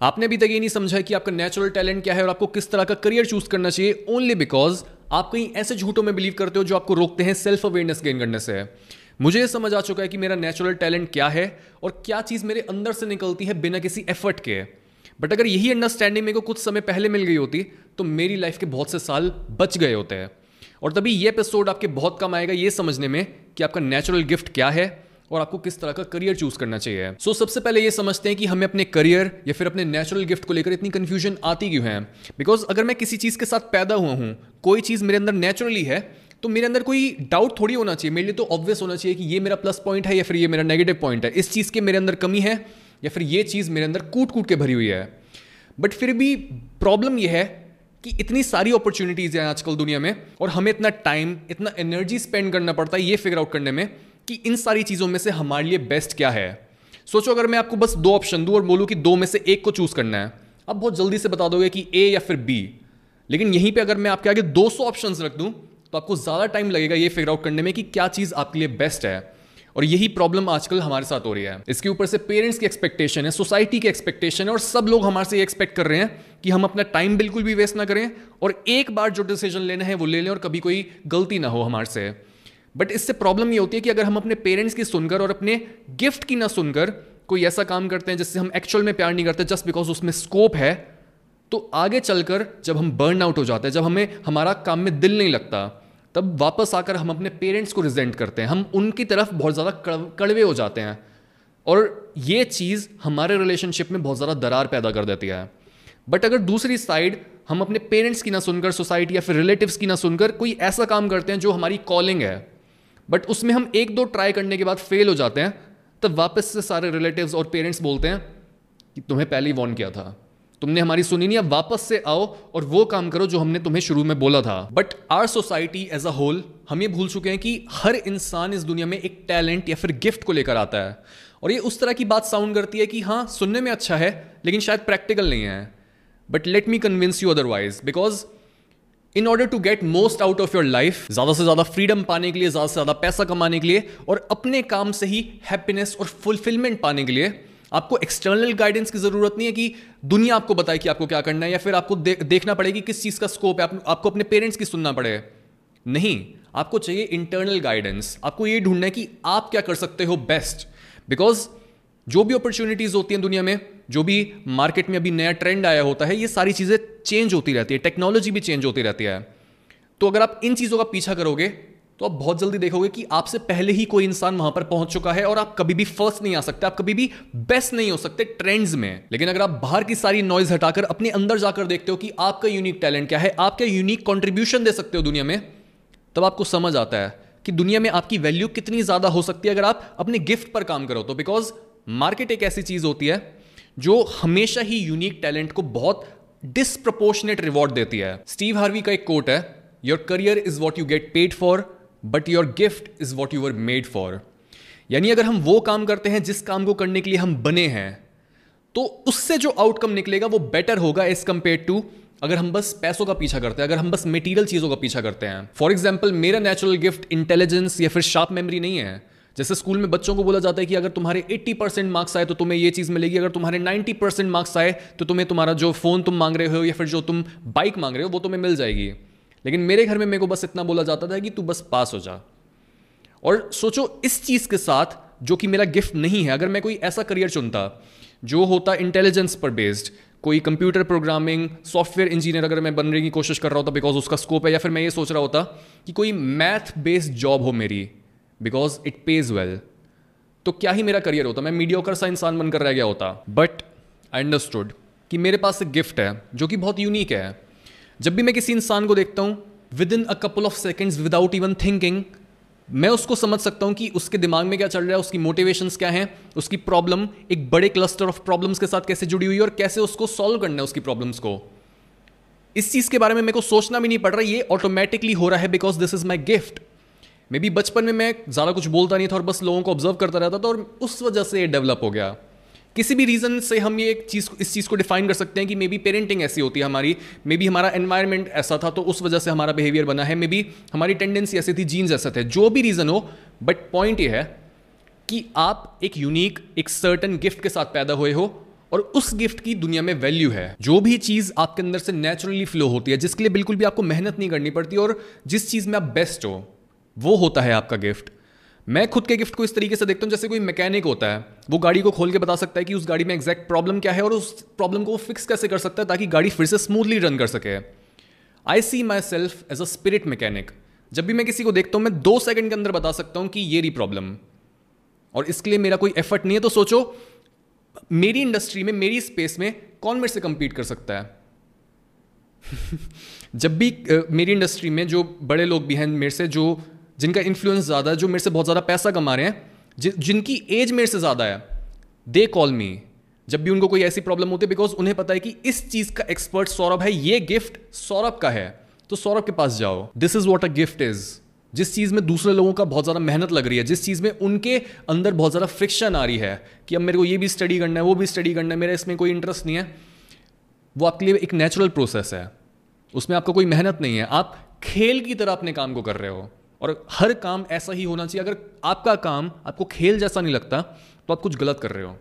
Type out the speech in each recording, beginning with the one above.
आपने अभी तक ये नहीं समझा कि आपका नेचुरल टैलेंट क्या है और आपको किस तरह का करियर चूज़ करना चाहिए ओनली बिकॉज़ आप कहीं ऐसे झूठों में बिलीव करते हो जो आपको रोकते हैं सेल्फ अवेयरनेस गेन करने से। मुझे ये समझ आ चुका है कि मेरा नेचुरल टैलेंट क्या है और क्या चीज़ मेरे अंदर से निकलती है बिना किसी एफर्ट के। बट अगर यही अंडरस्टैंडिंग मेरे को कुछ समय पहले मिल गई होती तो मेरी लाइफ के बहुत से साल बच गए होते। हैं और तभी ये एपिसोड आपके बहुत कम आएगा ये समझने में कि आपका नेचुरल गिफ्ट क्या है और आपको किस तरह का करियर चूज़ करना चाहिए। सो so, सबसे पहले ये समझते हैं कि हमें अपने करियर या फिर अपने नेचुरल गिफ्ट को लेकर इतनी कंफ्यूजन आती क्यों है। बिकॉज़ अगर मैं किसी चीज़ के साथ पैदा हुआ हूँ कोई चीज़ मेरे अंदर नेचुरली है तो मेरे अंदर कोई डाउट थोड़ी होना चाहिए। मेरे लिए तो ऑब्वियस होना चाहिए कि ये मेरा प्लस पॉइंट है या फिर ये मेरा नेगेटिव पॉइंट है। इस चीज़ के मेरे अंदर कमी है या फिर ये चीज़ मेरे अंदर कूट कूट के भरी हुई है। बट फिर भी प्रॉब्लम यह है कि इतनी सारी अपॉर्चुनिटीज़ हैं आजकल दुनिया में और हमें इतना टाइम इतना एनर्जी स्पेंड करना पड़ता है ये फिगर आउट करने में कि इन सारी चीज़ों में से हमारे लिए बेस्ट क्या है? सोचो, अगर मैं आपको बस दो ऑप्शन दूँ और बोलूँ कि दो में से एक को चूज़ करना है, आप बहुत जल्दी से बता दोगे कि ए या फिर बी लेकिन यहीं पे अगर मैं आपके आगे 200 ऑप्शंस रख दूँ तो आपको ज़्यादा टाइम लगेगा ये फिगर आउट करने में कि क्या चीज़ आपके लिए बेस्ट है। और यही प्रॉब्लम आजकल हमारे साथ हो रही है। इसके ऊपर से पेरेंट्स की एक्सपेक्टेशन है सोसाइटी की एक्सपेक्टेशन है और सब लोग हमारे से एक्सपेक्ट कर रहे हैं कि हम अपना टाइम बिल्कुल भी वेस्ट ना करें और एक बार जो डिसीज़न लेना है वो ले लें और कभी कोई गलती ना हो हमारे से। बट इससे प्रॉब्लम ये होती है कि अगर हम अपने पेरेंट्स की सुनकर और अपने गिफ्ट की ना सुनकर कोई ऐसा काम करते हैं जिससे हम एक्चुअल में प्यार नहीं करते जस्ट बिकॉज़ उसमें स्कोप है तो आगे चलकर जब हम बर्न आउट हो जाते हैं, जब हमें, हमारा काम में दिल नहीं लगता, तब वापस आकर हम अपने पेरेंट्स को रिजेंट करते हैं। हम उनकी तरफ़ बहुत ज़्यादा कड़वे हो जाते हैं। और ये चीज़ हमारे रिलेशनशिप में बहुत ज़्यादा दरार पैदा कर देती है। बट अगर दूसरी साइड हम अपने पेरेंट्स की ना सुनकर सोसाइटी या फिर रिलेटिव्स की ना सुनकर कोई ऐसा काम करते हैं जो हमारी कॉलिंग है बट उसमें हम एक दो ट्राई करने के बाद फेल हो जाते हैं, तब वापस से सारे रिलेटिव्स और पेरेंट्स बोलते हैं कि तुम्हें पहले ही वॉर्न किया था। तुमने हमारी सुनी नहीं, अब वापस से आओ और वो काम करो जो हमने तुम्हें शुरू में बोला था। But our society as a whole हम ये भूल चुके हैं कि हर इंसान इस दुनिया में एक टैलेंट या फिर गिफ्ट को लेकर आता है। और ये उस तरह की बात साउंड करती है कि हाँ सुनने में अच्छा है, लेकिन शायद प्रैक्टिकल नहीं है। But let me convince you otherwise because in order to get most out of your life ज़्यादा से ज़्यादा फ्रीडम पाने के लिए ज़्यादा से ज़्यादा पैसा कमाने के लिए और अपने काम से ही हैप्पीनेस और फुलफिलमेंट पाने के लिए आपको एक्सटर्नल गाइडेंस की ज़रूरत नहीं है कि दुनिया आपको बताए कि आपको क्या करना है या फिर आपको दे, देखना पड़ेगी किस चीज़ का स्कोप है आप, आपको अपने पेरेंट्स की सुनना पड़े। नहीं आपको चाहिए इंटरनल गाइडेंस आपको ये ढूंढना है कि आप क्या कर सकते हो बेस्ट बिकॉज़ जो भी अपॉर्चुनिटीज़ होती हैं दुनिया में, जो भी मार्केट में अभी नया ट्रेंड आया होता है, ये सारी चीज़ें चेंज होती रहती है टेक्नोलॉजी भी चेंज होती रहती है। तो अगर आप इन चीज़ों का पीछा करोगे तो आप बहुत जल्दी देखोगे कि आपसे पहले ही कोई इंसान वहाँ पर पहुँच चुका है और आप कभी भी फ़र्स्ट नहीं आ सकते, आप कभी भी बेस्ट नहीं हो सकते ट्रेंड्स में। लेकिन अगर आप बाहर की सारी नॉइज़ हटाकर अपने अंदर जाकर देखते हो कि आपका यूनिक टैलेंट क्या है आप क्या यूनिक कॉन्ट्रीब्यूशन दे सकते हो दुनिया में, तब आपको समझ आता है कि दुनिया में आपकी वैल्यू कितनी ज़्यादा हो सकती है अगर आप अपने गिफ्ट पर काम करो। तो बिकॉज़ मार्केट एक ऐसी चीज़ होती है जो हमेशा ही यूनिक टैलेंट को बहुत डिसप्रपोर्शनेट रिवॉर्ड देती है। स्टीव हार्वी का एक कोट है your career is what you get paid for but your gift is what you are made for यानी अगर हम वो काम करते हैं, जिस काम को करने के लिए हम बने हैं तो उससे जो आउटकम निकलेगा, वो बेटर होगा एज कंपेयर टू अगर हम बस पैसों का पीछा करते हैं, अगर हम बस मेटीरियल चीज़ों का पीछा करते हैं। फॉर एग्ज़ाम्पल मेरा नेचुरल गिफ्ट इंटेलिजेंस या फिर शार्प मेमोरी नहीं है। जैसे स्कूल में बच्चों को बोला जाता है कि अगर तुम्हारे 80 परसेंट मार्क्स आए तो तुम्हें ये चीज़ मिलेगी, अगर तुम्हारे 90 परसेंट मार्क्स आए तो तुम्हें तुम्हारा जो फ़ोन तुम मांग रहे हो या फिर जो तुम बाइक मांग रहे हो वो तुम्हें मिल जाएगी। लेकिन मेरे घर में मेरे को बस इतना बोला जाता था कि तू बस पास हो जा। और सोचो इस चीज़ के साथ जो कि मेरा गिफ्ट नहीं है, अगर मैं कोई ऐसा करियर चुनता जो होता इंटेलिजेंस पर बेस्ड कोई कंप्यूटर प्रोग्रामिंग सॉफ्टवेयर इंजीनियर अगर मैं बनने की कोशिश कर रहा होता बिकॉज़ उसका स्कोप है, या फिर मैं ये सोच रहा होता कि कोई मैथ बेस्ड जॉब हो मेरी बिकॉज़ इट पेज वेल तो क्या ही मेरा करियर होता? मैं मीडियोकर सा इंसान बनकर रह गया होता. बट आई अंडरस्टूड कि मेरे पास एक गिफ्ट है, जो कि बहुत यूनिक है. जब भी मैं किसी इंसान को देखता हूँ within a couple of seconds without even thinking मैं उसको समझ सकता हूँ कि उसके दिमाग में क्या चल रहा है, उसकी मोटिवेशंस क्या हैं, उसकी प्रॉब्लम एक बड़े क्लस्टर ऑफ़ प्रॉब्लम्स के साथ कैसे जुड़ी हुई है और कैसे उसको सॉल्व करना है उसकी प्रॉब्लम्स को. इस चीज़ के बारे में मेरे को सोचना भी नहीं पड़ रहा, ये ऑटोमेटिकली हो रहा है because this is my gift maybe बचपन में मैं ज़्यादा कुछ बोलता नहीं था और बस लोगों को ऑब्ज़र्व करता रहता था और उस वजह से ये डेवलप हो गया। किसी भी रीज़न से हम ये एक चीज़ इस चीज़ को डिफाइन कर सकते हैं कि मे बी पेरेंटिंग ऐसी होती है हमारी मे बी हमारा एनवायरमेंट ऐसा था तो उस वजह से हमारा बिहेवियर बना है मे बी हमारी टेंडेंसी ऐसी थी जीन्स ऐसे थे, जो भी रीज़न हो बट पॉइंट ये है कि आप एक यूनिक एक सर्टन गिफ्ट के साथ पैदा हुए हो और उस गिफ्ट की दुनिया में वैल्यू है। जो भी चीज़ आपके अंदर से नेचुरली फ्लो होती है, जिसके लिए बिल्कुल भी आपको मेहनत नहीं करनी पड़ती और जिस चीज़ में आप बेस्ट हो वो होता है आपका गिफ्ट। मैं खुद के गिफ्ट को इस तरीके से देखता हूँ जैसे कोई मैकेनिक होता है वो गाड़ी को खोल के बता सकता है कि उस गाड़ी में एग्जैक्ट प्रॉब्लम क्या है और उस प्रॉब्लम को वो फिक्स कैसे कर सकता है ताकि गाड़ी फिर से स्मूथली रन कर सके। I see myself as a spirit mechanic जब भी मैं किसी को देखता हूँ मैं दो सेकंड के अंदर बता सकता हूँ कि ये रही प्रॉब्लम और इसके लिए मेरा कोई एफर्ट नहीं है तो सोचो मेरी इंडस्ट्री में मेरी स्पेस में कौन मेरे से कंपीट कर सकता है? जब भी uh, मेरी इंडस्ट्री में जो बड़े लोग भी हैं मेरे से जो जिनका इन्फ्लुएंस ज़्यादा है जो मेरे से बहुत ज़्यादा पैसा कमा रहे हैं जि, जिनकी एज मेरे से ज़्यादा है दे कॉल मी जब भी उनको कोई ऐसी प्रॉब्लम होती है बिकॉज़ उन्हें पता है कि इस चीज़ का एक्सपर्ट सौरभ है ये गिफ्ट सौरभ का है। तो सौरभ के पास जाओ। This is what a gift is जिस चीज़ में दूसरे लोगों का बहुत ज़्यादा मेहनत लग रही है जिस चीज़ में उनके अंदर बहुत ज़्यादा फ्रिक्शन आ रही है कि अब मेरे को ये भी स्टडी करना है वो भी स्टडी करना है मेरा इसमें कोई इंटरेस्ट नहीं है वो आपके लिए एक नेचुरल प्रोसेस है। उसमें आपका कोई मेहनत नहीं है। आप खेल की तरह अपने काम को कर रहे हो। और हर काम ऐसा ही होना चाहिए। अगर आपका काम आपको खेल जैसा नहीं लगता तो आप कुछ गलत कर रहे हो।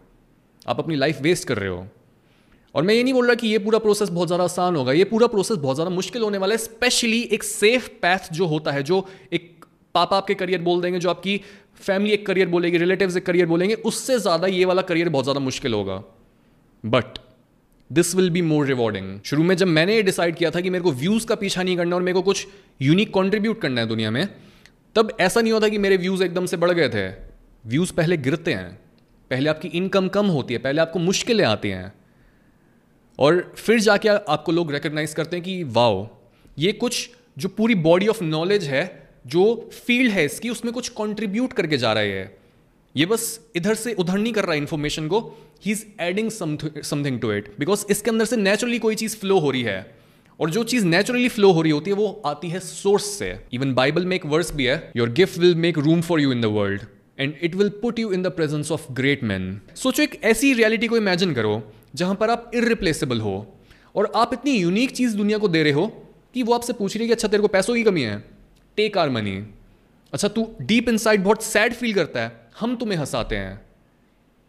आप अपनी लाइफ वेस्ट कर रहे हो। और मैं ये नहीं बोल रहा कि ये पूरा प्रोसेस बहुत ज़्यादा आसान होगा। ये पूरा प्रोसेस बहुत ज़्यादा मुश्किल होने वाला है स्पेशली एक सेफ़ पैथ जो होता है, जो एक पापा आपके करियर बोल देंगे, जो आपकी फैमिली एक करियर बोलेगी रिलेटिव्स एक करियर बोलेंगे, उससे ज़्यादा ये वाला करियर बहुत ज़्यादा मुश्किल होगा। But this will be more rewarding शुरू में जब मैंने ये डिसाइड किया था कि मेरे को व्यूज़ का पीछा नहीं करना और मेरे को कुछ यूनिक कॉन्ट्रीब्यूट करना है दुनिया में, तब ऐसा नहीं होता कि मेरे व्यूज़ एकदम से बढ़ गए थे। व्यूज़ पहले गिरते हैं। पहले आपकी इनकम कम होती है, पहले आपको मुश्किलें आती हैं। और फिर जाके आपको लोग रिकग्नाइज करते हैं कि, वाओ, ये कुछ जो पूरी बॉडी ऑफ़ नॉलेज है, जो फ़ील्ड है इसकी, उसमें कुछ कंट्रीब्यूट करके जा रहा है ये। बस इधर से उधर नहीं कर रहा इन्फॉर्मेशन को ही is adding something to it because इसके अंदर से नेचुरली कोई चीज़ फ्लो हो रही है। और जो चीज़ नेचुरली फ्लो हो रही होती है, वो आती है सोर्स से। इवन बाइबल में एक वर्स भी है your gift will make room for you in the world and it will put you in the presence of great man सोचो एक ऐसी रियलिटी को इमेजिन करो, जहाँ पर आप इरिप्लेसेबल हो। और आप इतनी यूनिक चीज़ दुनिया को दे रहे हो, कि वो आपसे पूछ रही है कि अच्छा तेरे को पैसों की कमी है? टेक आर मनी अच्छा तू डीप इनसाइड बहुत सैड फील करता है। हम तुम्हें हंसाते हैं।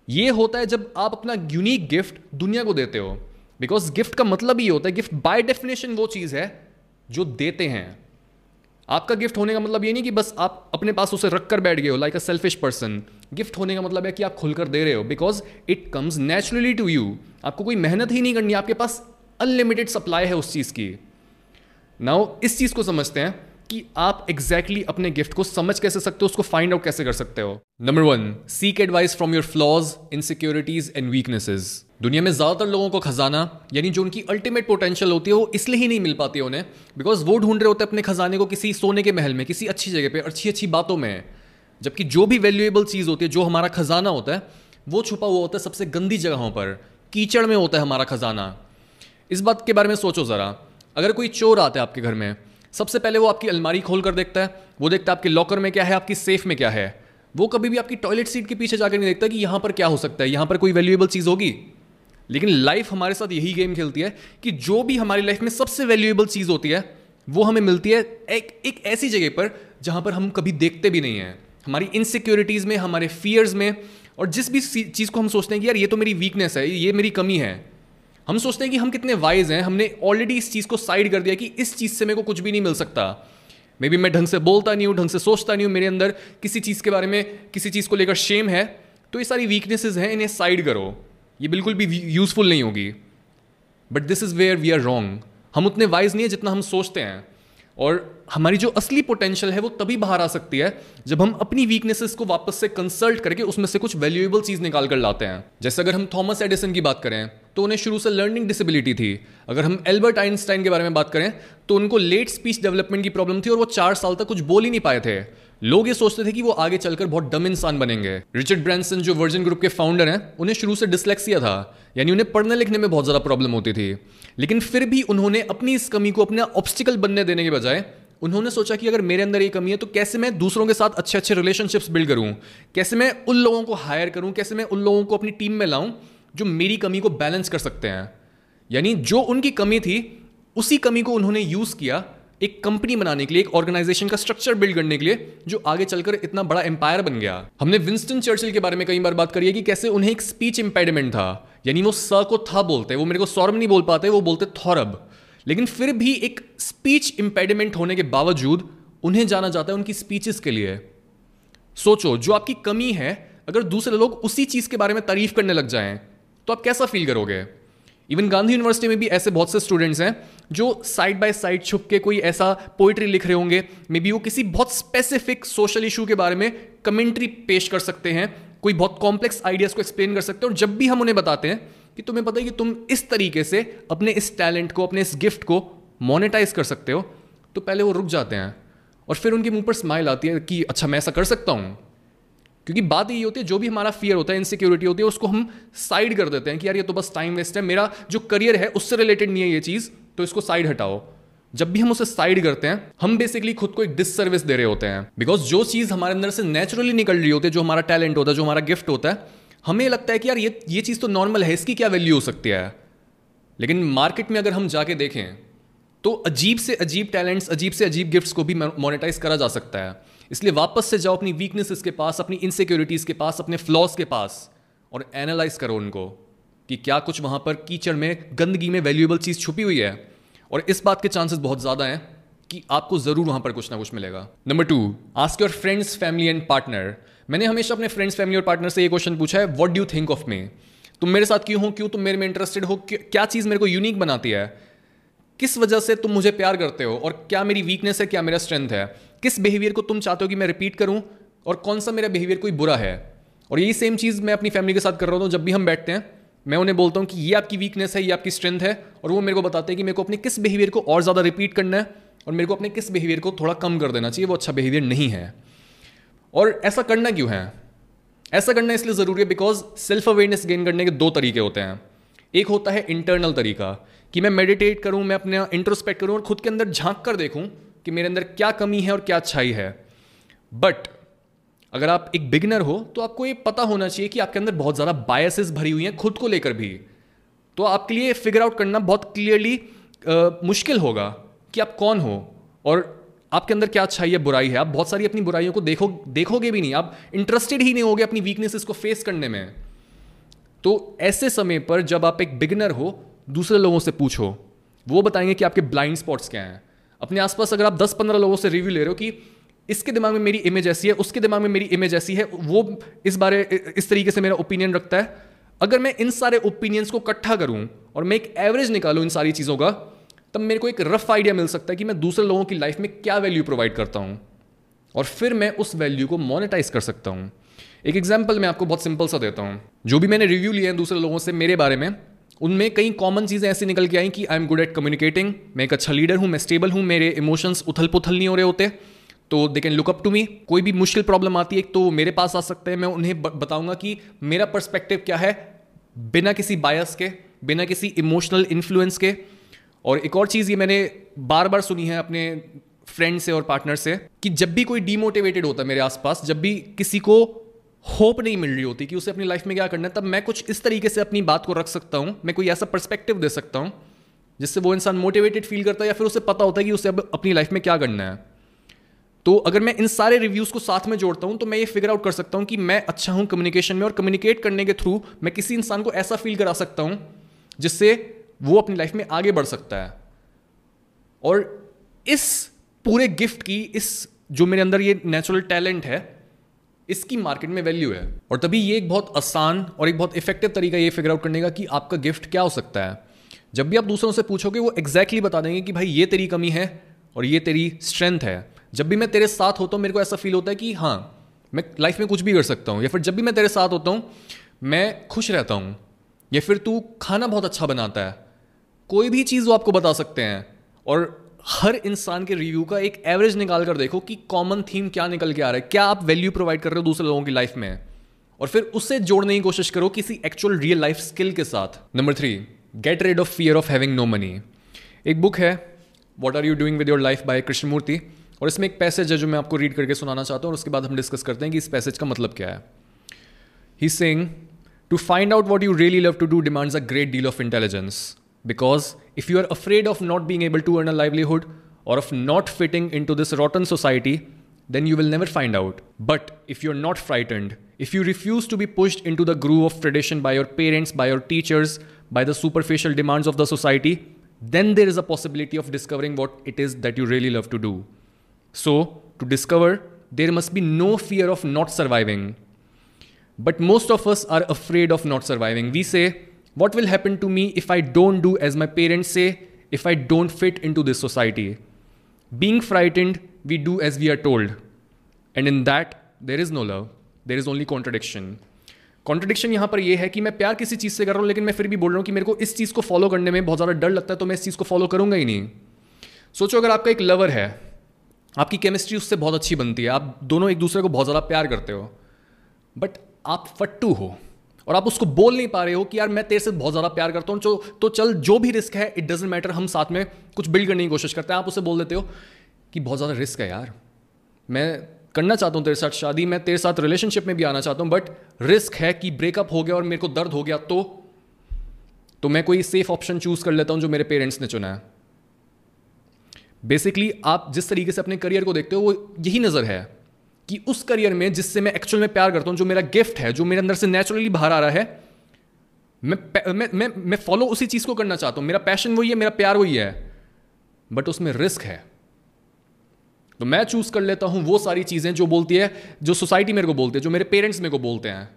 ये होता है जब आप अपना यूनिक गिफ्ट दुनिया को देते हो। बिकॉज़ गिफ्ट का मतलब ही होता है गिफ्ट बाय डेफिनेशन वो चीज़ है जो देते हैं। आपका गिफ्ट होने का मतलब ये नहीं कि बस आप अपने पास उसे रख कर बैठ गए हो like a selfish person gift होने का मतलब है कि आप खुलकर दे रहे हो। Because it comes naturally to you आपको कोई मेहनत ही नहीं करनी, आपके पास अनलिमिटेड सप्लाई है उस चीज़ की। नाउ इस चीज़ को समझते हैं। कि आप एग्जैक्टली exactly अपने गिफ्ट को समझ कैसे सकते हो, उसको फाइंड आउट कैसे कर सकते हो? Number one seek advice from your flaws insecurities and weaknesses दुनिया में ज़्यादातर लोगों को खजाना, यानी जो उनकी अल्टीमेट पोटेंशियल होती है, वो इसलिए ही नहीं मिल पाती है उन्हें बिकॉज़ वो ढूंढ रहे होते हैं अपने खजाने को किसी सोने के महल में, किसी अच्छी जगह पे, अच्छी अच्छी बातों में। जबकि जो भी वैल्यूएबल चीज़ होती है, जो हमारा खजाना होता है, वो छुपा हुआ होता है सबसे गंदी जगहों पर। कीचड़ में होता है हमारा खजाना। इस बात के बारे में सोचो ज़रा। अगर कोई चोर आता है आपके घर में सबसे पहले वो आपकी अलमारी खोल कर देखता है। वो देखता है आपके लॉकर में क्या है, आपकी सेफ़ में क्या है। वो कभी भी आपकी टॉयलेट सीट के पीछे जाकर नहीं देखता कि यहाँ पर क्या हो सकता है, यहाँ पर कोई वैल्यूएबल चीज़ होगी। लेकिन लाइफ हमारे साथ यही गेम खेलती है कि जो भी हमारी लाइफ में सबसे वैल्यूएबल चीज़ होती है, वो हमें मिलती है एक एक ऐसी जगह पर जहाँ पर हम कभी देखते भी नहीं हैं। हमारी इनसिक्योरिटीज़ में, हमारे फियर्स में और जिस भी चीज़ को हम सोचते हैं कि यार ये तो मेरी वीकनेस है, ये मेरी कमी है। हम सोचते हैं कि हम कितने वाइज हैं, हमने ऑलरेडी इस चीज़ को साइड कर दिया कि इस चीज़ से मेरे को कुछ भी नहीं मिल सकता। मे बी मैं ढंग से बोलता नहीं हूँ, ढंग से सोचता नहीं हूँ, मेरे अंदर किसी चीज़ के बारे में, किसी चीज़ को लेकर शेम है तो ये सारी वीकनेसेस हैं, इन्हें साइड करो। ये बिल्कुल भी यूजफुल नहीं होगी। But this is where we are wrong हम उतने वाइज नहीं है जितना हम सोचते हैं। और हमारी जो असली पोटेंशियल है वो तभी बाहर आ सकती है जब हम अपनी वीकनेसेस को वापस से कंसल्ट करके उसमें से कुछ वैल्यूएबल चीज़ निकाल कर लाते हैं। जैसे अगर हम थॉमस एडिसन की बात करें तो उन्हें शुरू से लर्निंग डिसेबिलिटी थी। अगर हम एल्बर्ट आइंस्टाइन के बारे में बात करें तो उनको लेट स्पीच डेवलपमेंट की प्रॉब्लम थी और वो चार साल तक कुछ बोल ही नहीं पाए थे। लोग ये सोचते थे कि वो आगे चलकर बहुत डम इंसान बनेंगे। रिचर्ड ब्रांसन, जो वर्जन ग्रुप के फाउंडर हैं, उन्हें शुरू से डिसलेक्सिया था, यानी उन्हें पढ़ने लिखने में बहुत ज़्यादा प्रॉब्लम होती थी। लेकिन फिर भी उन्होंने अपनी इस कमी को अपना ऑब्स्टिकल बनने देने के बजाय उन्होंने सोचा कि अगर मेरे अंदर ये कमी है तो कैसे मैं दूसरों के साथ अच्छे अच्छे रिलेशनशिप्स बिल्ड करूँ? कैसे मैं उन लोगों को हायर करूँ? कैसे मैं उन लोगों को अपनी टीम में लाऊं जो मेरी कमी को बैलेंस कर सकते हैं? यानी जो उनकी कमी थी, उसी कमी को उन्होंने यूज़ किया एक कंपनी बनाने के लिए, एक ऑर्गेनाइजेशन का स्ट्रक्चर बिल्ड करने के लिए, जो आगे चलकर इतना बड़ा एम्पायर बन गया। हमने विंस्टन चर्चिल के बारे में कई बार बात करी है कि कैसे उन्हें एक स्पीच इंपेडिमेंट था। यानी वो स को था बोलते, वो मेरे को सौरभ नहीं बोल पाते, वो बोलते थौरब लेकिन फिर भी एक स्पीच इंपेडिमेंट होने के बावजूद उन्हें जाना जाता है, उनकी स्पीचेस के लिए। सोचो, जो आपकी कमी है, अगर दूसरे लोग उसी चीज़ के बारे में तारीफ़ करने लग जाएँ तो आप कैसा फील करोगे? इवन गांधी यूनिवर्सिटी में भी ऐसे बहुत से स्टूडेंट्स हैं, जो साइड बाय साइड छुप के कोई ऐसा पोइट्री लिख रहे होंगे मे बी वो किसी बहुत स्पेसिफिक सोशल इशू के बारे में कमेंट्री पेश कर सकते हैं, कोई बहुत कॉम्प्लेक्स आइडियाज़ को एक्सप्लेन कर सकते हैं, और जब भी हम उन्हें बताते हैं कि तुम्हें पता है कि तुम इस तरीके से अपने इस टैलेंट को, अपने इस गिफ्ट को मोनेटाइज कर सकते हो। तो पहले वो रुक जाते हैं और फिर उनके मुँह पर स्माइल आती है कि अच्छा मैं ऐसा कर सकता हूँ। क्योंकि बात ये होती है, जो भी हमारा फियर होता है इनसिक्योरिटी होती है, उसको हम साइड कर देते हैं कि यार ये तो बस टाइम वेस्ट है, मेरा जो करियर है उससे रिलेटेड नहीं है ये चीज़ तो इसको साइड हटाओ। जब भी हम उसे साइड करते हैं, हम बेसिकली खुद को एक डिसर्विस दे रहे होते हैं। बिकॉज़ जो चीज़ हमारे अंदर से नेचुरली निकल रही होती है, जो हमारा टैलेंट होता है, जो हमारा गिफ्ट होता है हमें लगता है कि यार ये ये चीज़ तो नॉर्मल है, इसकी क्या वैल्यू हो सकती है? लेकिन मार्केट में अगर हम जाके देखें तो अजीब से अजीब टैलेंट्स अजीब से अजीब गिफ्ट्स को भी मोनेटाइज करा जा सकता है। इसलिए वापस से जाओ अपनी वीकनेसेस के पास, अपनी इनसिक्योरिटीज के पास, अपने फ्लॉज के पास और एनालाइज करो उनको कि क्या कुछ वहाँ पर कीचड़ में, गंदगी में वैल्यूएबल चीज़ छुपी हुई है। और इस बात के चांसेस बहुत ज़्यादा हैं कि आपको ज़रूर वहाँ पर कुछ ना कुछ मिलेगा। Number two ask your friends family and partner मैंने हमेशा अपने फ्रेंड्स फैमिली और पार्टनर से ये क्वेश्चन पूछा है what do think of me तुम मेरे साथ क्यों हो? क्यों तुम मेरे में इंटरेस्टेड हो? क्या चीज़ मेरे को यूनिक बनाती है? किस वजह से तुम मुझे प्यार करते हो? और क्या मेरी वीकनेस है? क्या मेरा स्ट्रेंथ है? किस बिहेवियर को तुम चाहते हो कि मैं रिपीट करूँ? और कौन सा मेरा बिहेवियर कोई बुरा है? और यही सेम चीज़ मैं अपनी फैमिली के साथ कर रहा हूँ, जब भी हम बैठते हैं, मैं उन्हें बोलता हूँ कि ये आपकी वीकनेस है, ये आपकी स्ट्रेंथ है, और वो मेरे को बताते हैं कि मेरे को अपने किस बिहेवियर को और ज़्यादा रिपीट करना है, और मेरे को अपने किस बिहेवियर को थोड़ा कम कर देना चाहिए, वो अच्छा बिहेवियर नहीं है। और ऐसा करना क्यों है? ऐसा करना इसलिए ज़रूरी है बिकॉज़ सेल्फ अवेयरनेस गेन करने के दो तरीके होते हैं। एक होता है इंटरनल तरीका कि मैं मेडिटेट करूँ, मैं अपने इंट्रोस्पेक्ट करूँ और खुद के अंदर झाँक कर देखूँ कि मेरे अंदर क्या कमी है और क्या अच्छाई है। बट अगर आप एक बिगिनर हो तो आपको ये पता होना चाहिए कि आपके अंदर बहुत ज़्यादा बायसेस भरी हुई हैं खुद को लेकर भी। तो आपके लिए फिगर आउट करना बहुत क्लियरली मुश्किल होगा कि आप कौन हो और आपके अंदर क्या अच्छाई है, बुराई है? आप बहुत सारी अपनी बुराइयों को देखो, देखोगे भी नहीं। आप इंटरेस्टेड ही नहीं होगे अपनी वीकनेसेस को फेस करने में। तो ऐसे समय पर जब आप एक बिगिनर हो, दूसरे लोगों से पूछो, वो बताएँगे कि आपके ब्लाइंड स्पॉट्स क्या हैं। अपने आसपास अगर आप 10-15 लोगों से रिव्यू ले रहे हो कि इसके दिमाग में मेरी इमेज ऐसी है, उसके दिमाग में मेरी इमेज ऐसी है, वो इस बारे, इस तरीके से मेरा ओपिनियन रखता है। अगर मैं इन सारे ओपिनियंस को इकट्ठा करूँ और मैं एक एवरेज निकालूं इन सारी चीज़ों का तब मेरे को एक रफ आइडिया मिल सकता है कि मैं दूसरे लोगों की लाइफ में क्या वैल्यू प्रोवाइड करता हूँ। और फिर मैं उस वैल्यू को मोनिटाइज कर सकता हूँ। एक एग्ज़ाम्पल मैं आपको बहुत सिंपल सा देता हूँ। जो भी मैंने रिव्यू लिए हैं दूसरे लोगों से मेरे बारे में, उनमें कई कॉमन चीज़ें ऐसी निकल के आई कि I am good at communicating मैं एक अच्छा लीडर हूँ, मैं स्टेबल हूँ, मेरे इमोशंस उथल पुथल नहीं हो रहे होते तो they can look up to me कोई भी मुश्किल प्रॉब्लम आती है तो मेरे पास आ सकते हैं, मैं उन्हें बताऊँगा कि मेरा पर्सपेक्टिव क्या है, बिना किसी बायस के, बिना किसी इमोशनल इन्फ्लुएंस के। और एक और चीज़ ये मैंने बार बार सुनी है अपने फ्रेंड से और पार्टनर से, कि जब भी कोई डीमोटिवेटेड होता है मेरे आसपास, जब भी किसी को होप नहीं मिल रही होती कि उसे अपनी लाइफ में क्या करना है, तब मैं कुछ इस तरीके से अपनी बात को रख सकता हूँ, मैं कोई ऐसा पर्सपेक्टिव दे सकता हूँ, जिससे वो इंसान मोटिवेटेड फील करता है या फिर उसे पता होता है कि उसे अब अपनी लाइफ में क्या करना है। तो अगर मैं इन सारे रिव्यूज़ को साथ में जोड़ता हूँ तो मैं ये फिगर आउट कर सकता हूँ कि मैं अच्छा हूँ कम्युनिकेशन में और कम्युनिकेट करने के थ्रू मैं किसी इंसान को ऐसा फील करा सकता हूँ, जिससे वो अपनी लाइफ में आगे बढ़ सकता है। और इस पूरे गिफ्ट की, इस जो मेरे अंदर ये नेचुरल टैलेंट है, इसकी मार्केट में वैल्यू है। और तभी ये एक बहुत आसान और एक बहुत इफ़ेक्टिव तरीका ये फिगर आउट करने का कि आपका गिफ्ट क्या हो सकता है। जब भी आप दूसरों से पूछोगे, वो एग्जैक्टली बता देंगे कि भाई ये तेरी कमी है और ये तेरी स्ट्रेंथ है। जब भी मैं तेरे साथ होता हूँ, मेरे को ऐसा फील होता है कि हाँ मैं लाइफ में कुछ भी कर सकता हूँ। या फिर जब भी मैं तेरे साथ होता हूँ, मैं खुश रहता हूँ। या फिर तू खाना बहुत अच्छा बनाता है। कोई भी चीज़ वो आपको बता सकते हैं। और हर इंसान के रिव्यू का एक एवरेज निकाल कर देखो कि कॉमन थीम क्या निकल के आ रहा है, क्या आप वैल्यू प्रोवाइड कर रहे हो दूसरे लोगों की लाइफ में। और फिर उससे जोड़ने की कोशिश करो किसी एक्चुअल रियल लाइफ स्किल के साथ। Number three get rid of fear of having no money एक बुक है what are you doing with your life by Krishnamurti और इसमें एक पैसेज है जो मैं आपको रीड करके सुनाना चाहता हूँ और उसके बाद हम डिस्कस करते हैं कि इस पैसेज का मतलब क्या है। He sing to find out what you really love to do demands a great deal of intelligence because if you are afraid of not being able to earn a livelihood or of not fitting into this rotten society, then you will never find out. But if you're not frightened, if you refuse to be pushed into the groove of tradition by your parents, by your teachers, by the superficial demands of the society, then there is a possibility of discovering what it is that you really love to do. So, to discover, there must be no fear of not surviving. But most of us are afraid of not surviving. We say, What will happen to me if I don't do as my parents say, if I don't fit into this society? Being frightened, we do as we are told. And in that, there is no love. There is only contradiction. Contradiction यहाँ पर यह है कि मैं प्यार किसी चीज़ से कर रहा हूँ लेकिन मैं फिर भी बोल रहा हूँ कि मेरे को इस चीज़ को फॉलो करने में बहुत ज़्यादा डर लगता है तो मैं इस चीज़ को फॉलो करूँगा ही नहीं सोचो अगर आपका एक लवर है आपकी केमिस्ट्री उससे बहुत अच्छी बनती है आप दोनों एक दूसरे को बहुत ज़्यादा प्यार करते हो बट आप फट्टू हो और आप उसको बोल नहीं पा रहे हो कि यार मैं तेरे से बहुत ज़्यादा प्यार करता हूँ जो तो चल, जो भी रिस्क है इट डजेंट मैटर हम साथ में कुछ बिल्ड करने की कोशिश करते हैं। आप उसे बोल देते हो कि बहुत ज़्यादा रिस्क है यार। मैं करना चाहता हूँ तेरे साथ शादी, मैं तेरे साथ रिलेशनशिप में भी आना चाहता हूँ बट रिस्क है कि ब्रेकअप हो गया और मेरे को दर्द हो गया तो तो मैं कोई सेफ़ ऑप्शन चूज़ कर लेता हूँ जो मेरे पेरेंट्स ने चुना है। बेसिकली आप जिस तरीके से अपने करियर को देखते हो, वो यही नज़र है। कि उस करियर में जिससे मैं एक्चुअल में प्यार करता हूँ, जो मेरा गिफ्ट है, जो मेरे अंदर से नेचुरली बाहर आ रहा है, मैं मैं मैं मैं फॉलो उसी चीज़ को करना चाहता हूँ। मेरा पैशन वही है, मेरा प्यार वही है बट उसमें रिस्क है। तो मैं चूज़ कर लेता हूँ वो सारी चीज़ें जो बोलती है, जो सोसाइटी मेरे को बोलती है, जो मेरे पेरेंट्स मेरे को बोलते हैं।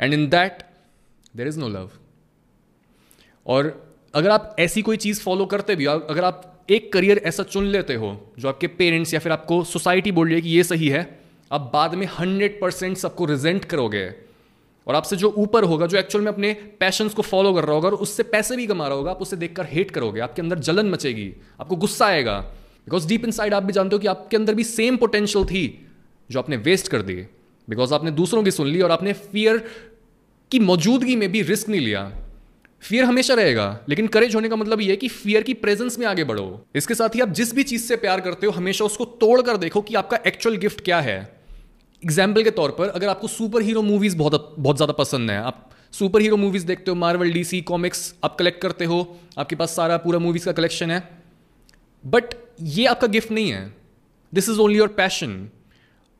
And in that there is no love और अगर आप ऐसी कोई चीज़ फॉलो करते भी अगर आप एक करियर ऐसा चुन लेते हो जो आपके पेरेंट्स या फिर आपको सोसाइटी बोल रही है कि ये सही है, आप बाद में हंड्रेड परसेंट सबको रिजेंट करोगे और आपसे जो ऊपर होगा, जो एक्चुअल में अपने पैशंस को फॉलो कर रहा होगा और उससे पैसे भी कमा रहा होगा, आप उसे देखकर हेट करोगे, आपके अंदर जलन मचेगी, आपको गुस्सा आएगा। बिकॉज़ डीप इन साइड आप भी जानते हो कि आपके अंदर भी सेम पोटेंशियल थी जो आपने वेस्ट कर दी। बिकॉज़ आपने दूसरों की सुन ली और आपने फियर की मौजूदगी में भी रिस्क नहीं लिया। फियर हमेशा रहेगा, लेकिन करेज होने का मतलब ये कि फियर की प्रेजेंस में आगे बढ़ो। इसके साथ ही आप जिस भी चीज़ से प्यार करते हो, हमेशा उसको तोड़ कर देखो कि आपका एक्चुअल गिफ्ट क्या है। एग्ज़ाम्पल के तौर पर, अगर आपको सुपर हीरो मूवीज़ बहुत बहुत ज़्यादा पसंद है, आप सुपर हीरो मूवीज़ देखते हो मार्वल डीसी कॉमिक्स आप कलेक्ट करते हो, आपके पास सारा पूरा मूवीज़ का कलेक्शन है। बट ये आपका गिफ्ट नहीं है। This is only your passion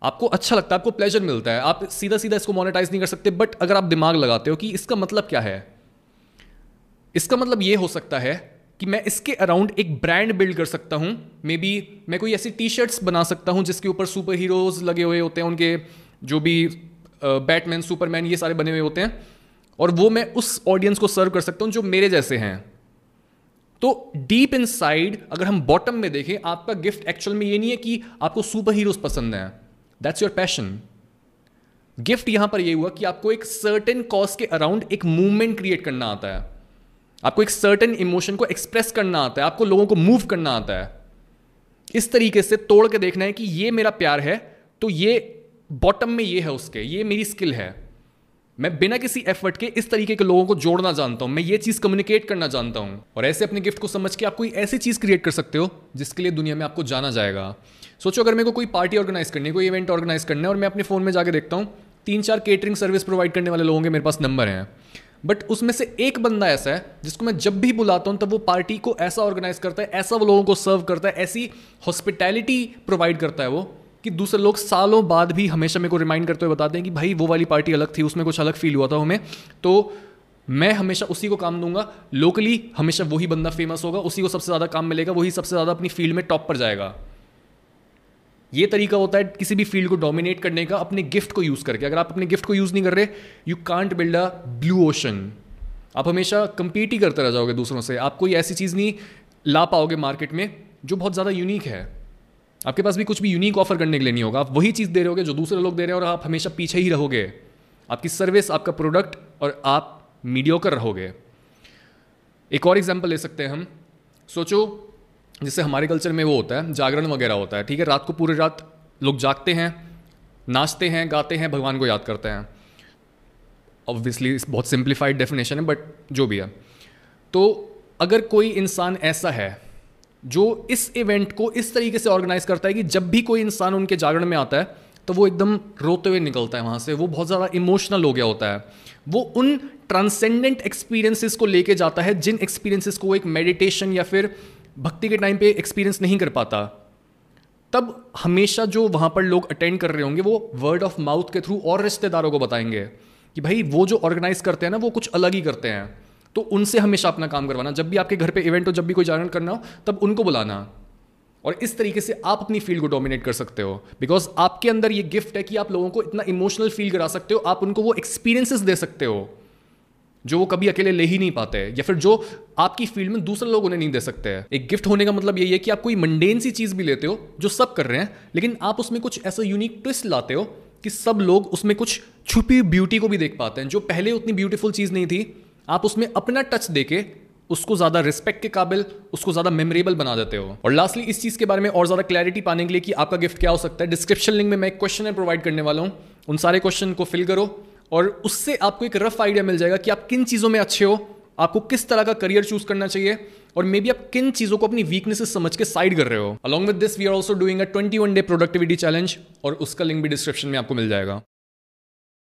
आपको अच्छा लगता है, आपको प्लेजर मिलता है। आप सीधा सीधा इसको मोनेटाइज नहीं कर सकते बट अगर आप दिमाग लगाते हो कि इसका मतलब क्या है इसका मतलब ये हो सकता है कि मैं इसके अराउंड एक ब्रांड बिल्ड कर सकता हूँ। मे बी मैं कोई ऐसी टी शर्ट्स बना सकता हूँ जिसके ऊपर सुपर हीरोज लगे हुए होते हैं, उनके जो भी बैटमैन सुपरमैन ये सारे बने हुए होते हैं। और वो मैं उस ऑडियंस को सर्व कर सकता हूँ जो मेरे जैसे हैं। तो डीप इन अगर हम बॉटम में देखें, आपका गिफ्ट एक्चुअल में ये नहीं है कि आपको सुपर हीरोज पसंद हैं। दैट्स योर पैशन गिफ्ट यहाँ पर ये हुआ कि आपको एक सर्टेन कॉज के अराउंड एक मूवमेंट क्रिएट करना आता है। आपको एक सर्टन इमोशन को एक्सप्रेस करना आता है, आपको लोगों को मूव करना आता है। इस तरीके से तोड़ के देखना है कि ये मेरा प्यार है तो ये बॉटम में ये है उसके, ये मेरी स्किल है। मैं बिना किसी एफर्ट के इस तरीके के लोगों को जोड़ना जानता हूँ, मैं ये चीज़ कम्युनिकेट करना जानता हूँ। और ऐसे अपने गिफ्ट को समझ के आप कोई ऐसी चीज़ क्रिएट कर सकते हो, जिसके लिए दुनिया में आपको जाना जाएगा। सोचो, अगर मेरे को कोई पार्टी ऑर्गेनाइज करनी है, कोई इवेंट ऑर्गेनाइज करना है, और मैं अपने फ़ोन में जाकर देखता हूँ, तीन चार केटरिंग सर्विस प्रोवाइड करने वाले लोगों के मेरे पास नंबर हैं। बट उसमें से एक बंदा ऐसा है जिसको मैं जब भी बुलाता हूँ, तब वो पार्टी को ऐसा ऑर्गेनाइज करता है, ऐसा वो लोगों को सर्व करता है, ऐसी हॉस्पिटैलिटी प्रोवाइड करता है वो, कि दूसरे लोग सालों बाद भी हमेशा मेरे को रिमाइंड करते हुए बताते हैं कि भाई, वो वाली पार्टी अलग थी, उसमें कुछ अलग फील हुआ था हमें। तो मैं हमेशा उसी को काम दूँगा। लोकली हमेशा वही बंदा फ़ेमस होगा, उसी को सबसे ज़्यादा काम मिलेगा, वही सबसे ज़्यादा अपनी फ़ील्ड में टॉप पर जाएगा। ये तरीका होता है किसी भी फ़ील्ड को डोमिनेट करने का, अपने गिफ्ट को यूज़ करके। अगर आप अपने गिफ्ट को यूज़ नहीं कर रहे you can't build a blue ocean आप हमेशा कंपीट ही करते रह जाओगे दूसरों से। आप कोई ऐसी चीज़ नहीं ला पाओगे मार्केट में जो बहुत ज़्यादा यूनिक है। आपके पास भी कुछ भी यूनिक ऑफ़र करने के लिए नहीं होगा। आप वही चीज़ दे रहे होगे जो दूसरे लोग दे रहे हैं और आप हमेशा पीछे ही रहोगे। आपकी सर्विस आपका प्रोडक्ट और आप मीडियोकर रहोगे। एक और एग्ज़ाम्पल ले सकते हैं हम। सोचो जैसे हमारे कल्चर में वो होता है, जागरण वगैरह होता है, ठीक है? रात को पूरी रात लोग जागते हैं, नाचते हैं, गाते हैं, भगवान को याद करते हैं। ऑब्वियसली बहुत सिंप्लीफाइड डेफिनेशन है बट जो भी है। तो अगर कोई इंसान ऐसा है, जो इस इवेंट को इस तरीके से ऑर्गेनाइज करता है कि जब भी कोई इंसान उनके जागरण में आता है तो वो एकदम रोते हुए निकलता है वहाँ से। वो बहुत ज़्यादा इमोशनल हो गया होता है। वो उन ट्रांसेंडेंट एक्सपीरियंसेस को लेके जाता है, जिन एक्सपीरियंसेस को वो एक मेडिटेशन या फिर भक्ति के टाइम पे एक्सपीरियंस नहीं कर पाता, तब हमेशा जो वहाँ पर लोग अटेंड कर रहे होंगे, वो वर्ड ऑफ़ माउथ के थ्रू और रिश्तेदारों को बताएँगे कि भाई, वो जो ऑर्गेनाइज करते हैं ना, वो कुछ अलग ही करते हैं। तो उनसे हमेशा अपना काम करवाना, जब भी आपके घर पे इवेंट हो, जब भी कोई जागरण करना हो, तब उनको बुलाना। और इस तरीके से आप अपनी फ़ील्ड को डोमिनेट कर सकते हो। बिकॉज़ आपके अंदर ये गिफ्ट है कि आप लोगों को इतना इमोशनल फील करा सकते हो, आप उनको वो एक्सपीरियंसेस दे सकते हो। जो वो कभी अकेले ले ही नहीं पाते हैं, या फिर जो आपकी फ़ील्ड में दूसरे लोग उन्हें नहीं दे सकते हैं। एक गिफ्ट होने का मतलब यही है कि आप कोई मंडेन सी चीज़ भी लेते हो, जो सब कर रहे हैं, लेकिन आप उसमें कुछ ऐसा यूनिक ट्विस्ट लाते हो कि सब लोग उसमें कुछ छुपी ब्यूटी को भी देख पाते हैं, जो पहले उतनी ब्यूटीफुल चीज़ नहीं थी। आप उसमें अपना टच देके उसको ज़्यादा रिस्पेक्ट के काबिल, उसको ज़्यादा मेमोरेबल बना देते हो। और लास्टली इस चीज़ के बारे में और ज़्यादा क्लैरिटी पाने के लिए कि आपका गिफ्ट क्या हो सकता है डिस्क्रिप्शन लिंक में मैं एक क्वेश्चन प्रोवाइड करने वाला हूँ। उन सारे क्वेश्चन को फिल करो। और उससे आपको एक रफ आइडिया मिल जाएगा कि आप किन चीज़ों में अच्छे हो, आपको किस तरह का करियर चूज़ करना चाहिए और मे बी आप किन चीज़ों को अपनी वीकनेसेस समझ के साइड कर रहे हो। Along with this we are also doing a 21 day productivity challenge और उसका लिंक भी डिस्क्रिप्शन में आपको मिल जाएगा।